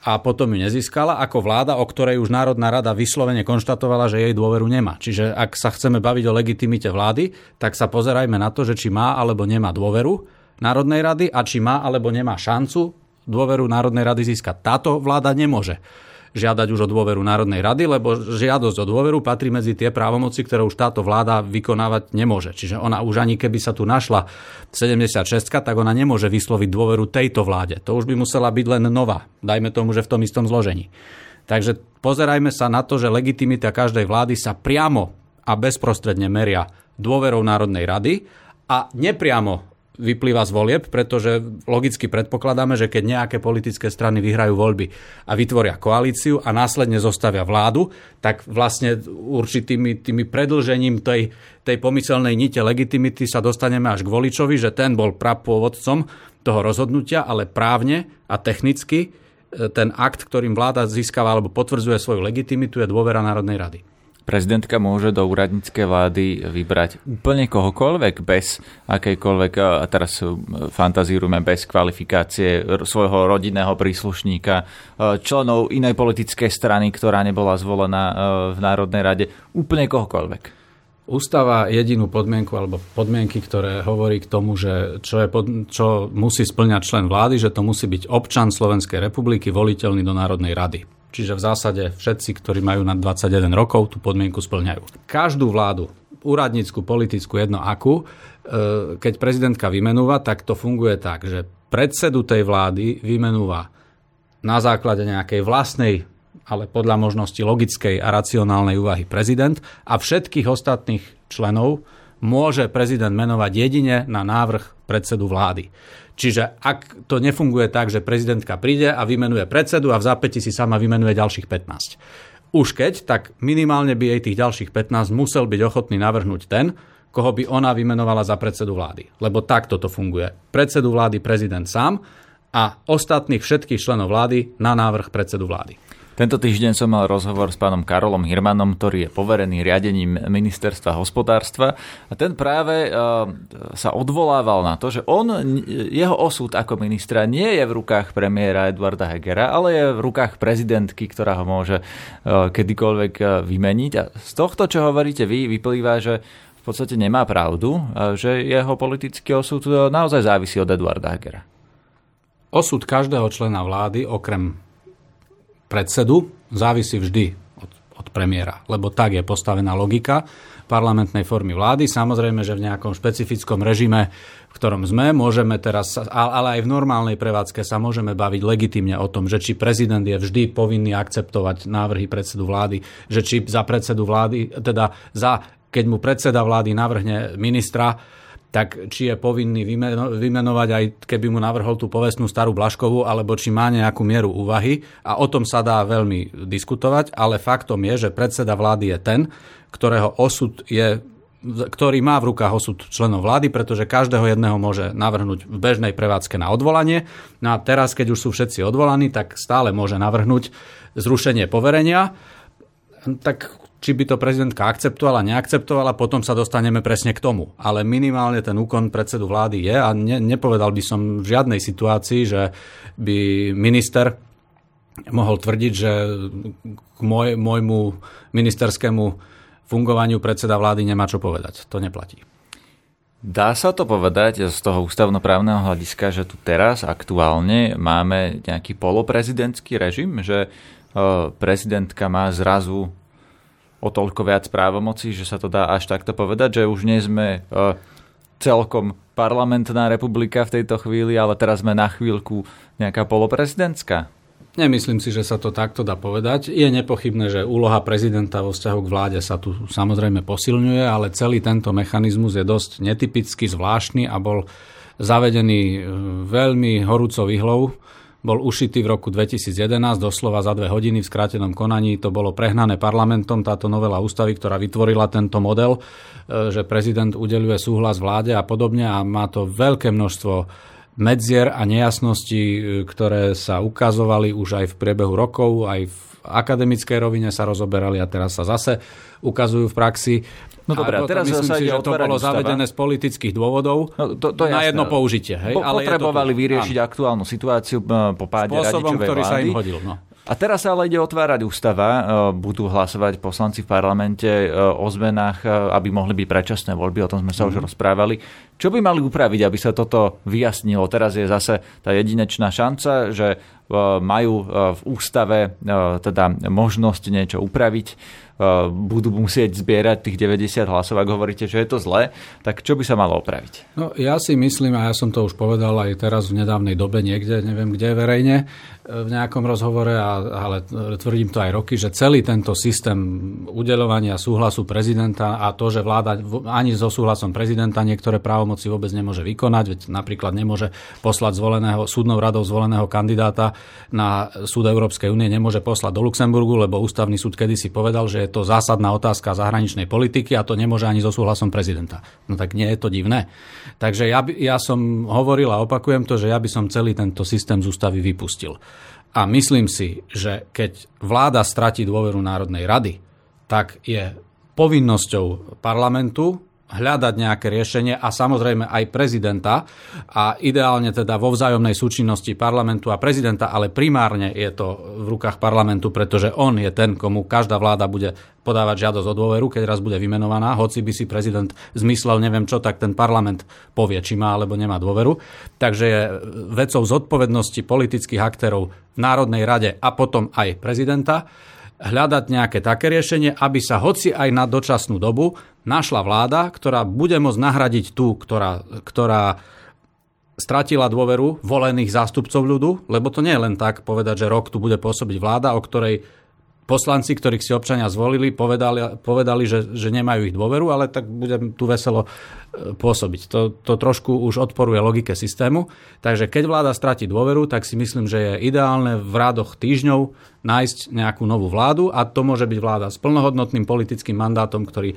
Speaker 3: a potom ju nezískala, ako vláda, o ktorej už Národná rada vyslovene konštatovala, že jej dôveru nemá. Čiže ak sa chceme baviť o legitimite vlády, tak sa pozerajme na to, že či má alebo nemá dôveru Národnej rady a či má alebo nemá šancu dôveru Národnej rady získať. Táto vláda nemôže žiadať už o dôveru Národnej rady, lebo žiadosť o dôveru patrí medzi tie právomoci, ktoré už táto vláda vykonávať nemôže. Čiže ona už ani keby sa tu našla 76, tak ona nemôže vysloviť dôveru tejto vláde. To už by musela byť len nová, dajme tomu, že v tom istom zložení. Takže pozerajme sa na to, že legitimita každej vlády sa priamo a bezprostredne meria dôverou Národnej rady a nepriamo vyplýva z volieb, pretože logicky predpokladáme, že keď nejaké politické strany vyhrajú voľby a vytvoria koalíciu a následne zostavia vládu, tak vlastne určitými tými predlžením tej, tej pomyselnej nite legitimity sa dostaneme až k voličovi, že ten bol prapôvodcom toho rozhodnutia, ale právne a technicky e, ten akt, ktorým vláda získava alebo potvrdzuje svoju legitimitu, je dôvera Národnej rady
Speaker 2: prezidentka môže do úradníckej vlády vybrať úplne kohokoľvek bez akejkoľvek, a teraz fantazírujeme bez kvalifikácie svojho rodinného príslušníka, členov inej politickej strany, ktorá nebola zvolená v Národnej rade, úplne kohokoľvek.
Speaker 3: Ústava jedinú podmienku alebo podmienky, ktoré hovorí k tomu, že čo, je pod, čo musí splňať člen vlády, že to musí byť občan Slovenskej republiky voliteľný do Národnej rady. Čiže v zásade všetci, ktorí majú nad 21 rokov, tú podmienku splňajú. Každú vládu, úradnícku, politickú, jedno akú, e, keď prezidentka vymenúva, tak to funguje tak, že predsedu tej vlády vymenúva na základe nejakej vlastnej ale podľa možnosti logickej a racionálnej úvahy prezident a všetkých ostatných členov môže prezident menovať jedine na návrh predsedu vlády. Čiže ak to nefunguje tak, že prezidentka príde a vymenuje predsedu a v zápäti si sama vymenuje ďalších 15. Už keď, tak minimálne by jej tých ďalších 15 musel byť ochotný navrhnúť ten, koho by ona vymenovala za predsedu vlády. Lebo takto to funguje. Predsedu vlády prezident sám a ostatných všetkých členov vlády na návrh predsedu vlády.
Speaker 2: Tento týždeň som mal rozhovor s pánom Karolom Hirmanom, ktorý je poverený riadením ministerstva hospodárstva a ten práve eh, sa odvolával na to, že on, jeho osud ako ministra nie je v rukách premiéra Eduarda Hegera, ale je v rukách prezidentky, ktorá ho môže eh, kedykoľvek eh, vymeniť. A z tohto, čo hovoríte vy, vyplýva, že v podstate nemá pravdu, že jeho politický osud naozaj závisí od Eduarda Hegera.
Speaker 3: Osud každého člena vlády, okrem predsedu závisí vždy od, od premiéra, lebo tak je postavená logika parlamentnej formy vlády. Samozrejme, že v nejakom špecifickom režime, v ktorom sme, môžeme teraz, ale aj v normálnej prevádzke sa môžeme baviť legitimne o tom, že či prezident je vždy povinný akceptovať návrhy predsedu vlády, že či za predsedu vlády, teda za, keď mu predseda vlády navrhne ministra, tak či je povinný vymenovať aj keby mu navrhol tú povestnú starú Blaškovú, alebo či má nejakú mieru úvahy. A o tom sa dá veľmi diskutovať, ale faktom je, že predseda vlády je ten, ktorého osud je ktorý má v rukách osud členov vlády, pretože každého jedného môže navrhnúť v bežnej prevádzke na odvolanie. No a teraz, keď už sú všetci odvolaní, tak stále môže navrhnúť zrušenie poverenia. Tak či by to prezidentka akceptovala, neakceptovala, potom sa dostaneme presne k tomu. Ale minimálne ten úkon predsedu vlády je a ne, nepovedal by som v žiadnej situácii, že by minister mohol tvrdiť, že k môj, môjmu ministerskému fungovaniu predseda vlády nemá čo povedať. To neplatí.
Speaker 2: Dá sa to povedať z toho ústavnoprávneho hľadiska, že tu teraz aktuálne máme nejaký poloprezidentský režim, že e, prezidentka má zrazu o toľko viac právomocí, že sa to dá až takto povedať, že už nie sme e, celkom parlamentná republika v tejto chvíli, ale teraz sme na chvíľku nejaká poloprezidentská?
Speaker 3: Nemyslím si, že sa to takto dá povedať. Je nepochybné, že úloha prezidenta vo vzťahu k vláde sa tu samozrejme posilňuje, ale celý tento mechanizmus je dosť netypický, zvláštny a bol zavedený e, veľmi horúcou ihlou bol ušitý v roku 2011, doslova za dve hodiny v skrátenom konaní. To bolo prehnané parlamentom, táto novela ústavy, ktorá vytvorila tento model, e, že prezident udeluje súhlas vláde a podobne a má to veľké množstvo medzier a nejasností, e, ktoré sa ukazovali už aj v priebehu rokov, aj v akademickej rovine sa rozoberali a teraz sa zase ukazujú v praxi. No dobré, a teraz myslím si, že to bolo ústava. zavedené z politických dôvodov no, to, to na jasné. jedno použitie. Hej?
Speaker 2: Po, ale potrebovali to, vyriešiť áno. aktuálnu situáciu e, po páde
Speaker 3: Spôsobom, ktorý
Speaker 2: vlády. sa
Speaker 3: im hodil. No.
Speaker 2: A teraz sa ale ide otvárať ústava. E, budú hlasovať poslanci v parlamente e, o zmenách, aby mohli byť predčasné voľby, o tom sme sa mm. už mhm. rozprávali. Čo by mali upraviť, aby sa toto vyjasnilo? Teraz je zase tá jedinečná šanca, že majú v ústave teda možnosť niečo upraviť budú musieť zbierať tých 90 hlasov, ak hovoríte, že je to zlé, tak čo by sa malo opraviť?
Speaker 3: No ja si myslím, a ja som to už povedal aj teraz v nedávnej dobe niekde, neviem kde verejne, v nejakom rozhovore, ale tvrdím to aj roky, že celý tento systém udeľovania súhlasu prezidenta a to, že vláda ani so súhlasom prezidenta niektoré právomoci vôbec nemôže vykonať, veď napríklad nemôže poslať zvoleného, súdnou radou zvoleného kandidáta na súd Európskej únie, nemôže poslať do Luxemburgu, lebo ústavný súd kedysi povedal, že je to zásadná otázka zahraničnej politiky a to nemôže ani so súhlasom prezidenta. No tak nie je to divné. Takže ja, ja som hovoril a opakujem to, že ja by som celý tento systém z ústavy vypustil. A myslím si, že keď vláda stratí dôveru Národnej rady, tak je povinnosťou parlamentu hľadať nejaké riešenie a samozrejme aj prezidenta a ideálne teda vo vzájomnej súčinnosti parlamentu a prezidenta, ale primárne je to v rukách parlamentu, pretože on je ten, komu každá vláda bude podávať žiadosť o dôveru, keď raz bude vymenovaná, hoci by si prezident zmyslel neviem čo, tak ten parlament povie, či má alebo nemá dôveru. Takže je vecou zodpovednosti politických aktérov v Národnej rade a potom aj prezidenta hľadať nejaké také riešenie, aby sa hoci aj na dočasnú dobu našla vláda, ktorá bude môcť nahradiť tú, ktorá, ktorá stratila dôveru volených zástupcov ľudu, lebo to nie je len tak povedať, že rok tu bude pôsobiť vláda, o ktorej poslanci, ktorých si občania zvolili, povedali, povedali že, že nemajú ich dôveru, ale tak budem tu veselo e, pôsobiť. To, to trošku už odporuje logike systému. Takže keď vláda stratí dôveru, tak si myslím, že je ideálne v rádoch týždňov nájsť nejakú novú vládu a to môže byť vláda s plnohodnotným politickým mandátom, ktorý,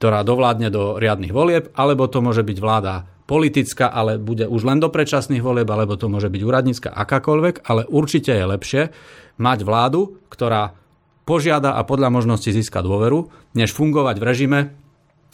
Speaker 3: ktorá dovládne do riadnych volieb, alebo to môže byť vláda politická, ale bude už len do predčasných volieb, alebo to môže byť úradnícka akákoľvek, ale určite je lepšie mať vládu, ktorá požiada a podľa možnosti získa dôveru, než fungovať v režime,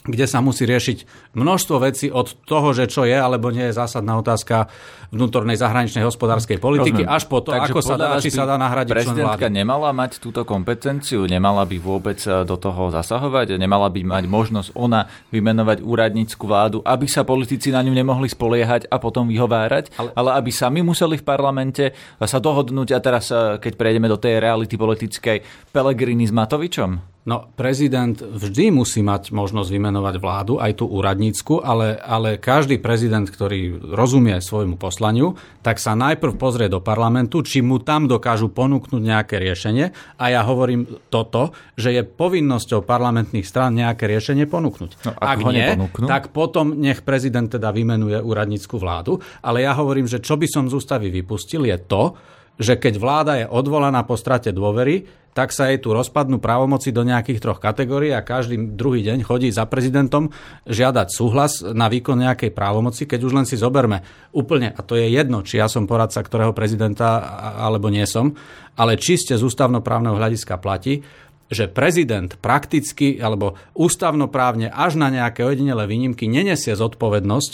Speaker 3: kde sa musí riešiť množstvo vecí od toho, že čo je alebo nie je zásadná otázka vnútornej zahraničnej hospodárskej politiky, Rozumiem. až po to, Takže ako sa dá, či sa dá nahradiť
Speaker 2: Prezidentka nemala mať túto kompetenciu, nemala by vôbec e, do toho zasahovať, nemala by mať možnosť ona vymenovať úradnícku vládu, aby sa politici na ňu nemohli spoliehať a potom vyhovárať, ale, ale aby sami museli v parlamente sa dohodnúť a teraz, e, keď prejdeme do tej reality politickej, Pelegrini s Matovičom?
Speaker 3: No, prezident vždy musí mať možnosť vymenovať vládu, aj tú úradnícku, ale, ale každý prezident, ktorý rozumie svojmu poslaniu, tak sa najprv pozrie do parlamentu, či mu tam dokážu ponúknuť nejaké riešenie. A ja hovorím toto, že je povinnosťou parlamentných strán nejaké riešenie ponúknuť. No, ak, ak nie, neponúknú? tak potom nech prezident teda vymenuje úradnícku vládu. Ale ja hovorím, že čo by som z ústavy vypustil je to, že keď vláda je odvolaná po strate dôvery, tak sa jej tu rozpadnú právomoci do nejakých troch kategórií a každý druhý deň chodí za prezidentom žiadať súhlas na výkon nejakej právomoci, keď už len si zoberme úplne, a to je jedno, či ja som poradca ktorého prezidenta alebo nie som, ale čiste z ústavnoprávneho hľadiska platí, že prezident prakticky alebo ústavnoprávne až na nejaké ojedinelé výnimky nenesie zodpovednosť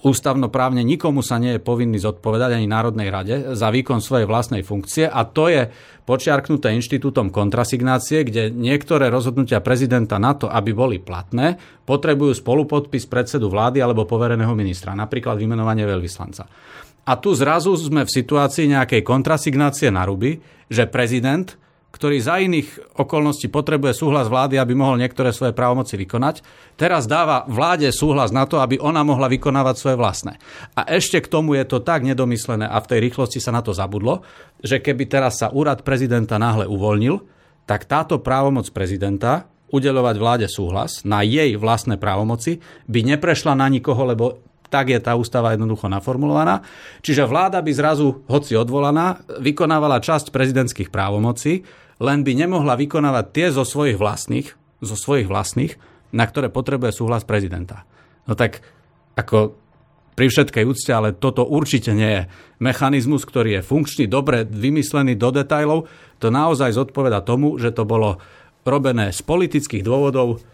Speaker 3: ústavnoprávne nikomu sa nie je povinný zodpovedať ani Národnej rade za výkon svojej vlastnej funkcie a to je počiarknuté inštitútom kontrasignácie, kde niektoré rozhodnutia prezidenta na to, aby boli platné, potrebujú spolupodpis predsedu vlády alebo povereného ministra, napríklad vymenovanie veľvyslanca. A tu zrazu sme v situácii nejakej kontrasignácie na ruby, že prezident ktorý za iných okolností potrebuje súhlas vlády, aby mohol niektoré svoje právomoci vykonať, teraz dáva vláde súhlas na to, aby ona mohla vykonávať svoje vlastné. A ešte k tomu je to tak nedomyslené a v tej rýchlosti sa na to zabudlo, že keby teraz sa úrad prezidenta náhle uvoľnil, tak táto právomoc prezidenta udeľovať vláde súhlas na jej vlastné právomoci by neprešla na nikoho, lebo tak je tá ústava jednoducho naformulovaná. Čiže vláda by zrazu, hoci odvolaná, vykonávala časť prezidentských právomocí, len by nemohla vykonávať tie zo svojich vlastných, zo svojich vlastných, na ktoré potrebuje súhlas prezidenta. No tak ako pri všetkej úcte, ale toto určite nie je mechanizmus, ktorý je funkčný, dobre vymyslený do detajlov. To naozaj zodpoveda tomu, že to bolo robené z politických dôvodov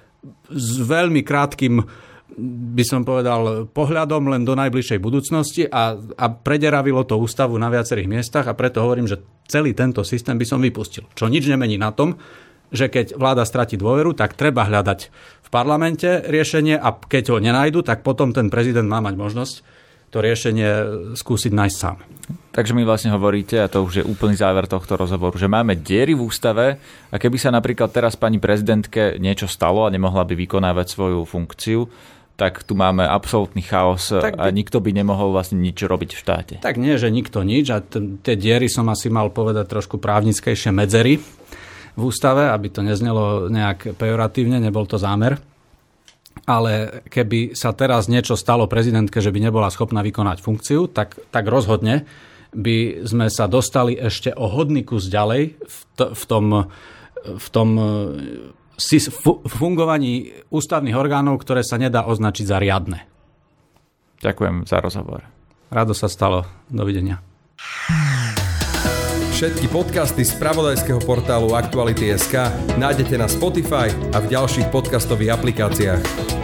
Speaker 3: s veľmi krátkým by som povedal, pohľadom len do najbližšej budúcnosti a, a prederavilo to ústavu na viacerých miestach a preto hovorím, že celý tento systém by som vypustil. Čo nič nemení na tom, že keď vláda stratí dôveru, tak treba hľadať v parlamente riešenie a keď ho nenajdu, tak potom ten prezident má mať možnosť to riešenie skúsiť nájsť sám.
Speaker 2: Takže mi vlastne hovoríte, a to už je úplný záver tohto rozhovoru, že máme diery v ústave a keby sa napríklad teraz pani prezidentke niečo stalo a nemohla by vykonávať svoju funkciu, tak tu máme absolútny chaos tak, a nikto by nemohol vlastne nič robiť v štáte.
Speaker 3: Tak nie, že nikto nič a t- tie diery som asi mal povedať trošku právnickejšie medzery v ústave, aby to neznelo nejak pejoratívne, nebol to zámer. Ale keby sa teraz niečo stalo prezidentke, že by nebola schopná vykonať funkciu, tak, tak rozhodne by sme sa dostali ešte o hodný kus ďalej v, t- v tom, v tom fungovaní ústavných orgánov, ktoré sa nedá označiť za riadne.
Speaker 2: Ďakujem za rozhovor.
Speaker 3: Rado sa stalo. Dovidenia.
Speaker 1: Všetky podcasty z pravodajského portálu Aktuality.sk nájdete na Spotify a v ďalších podcastových aplikáciách.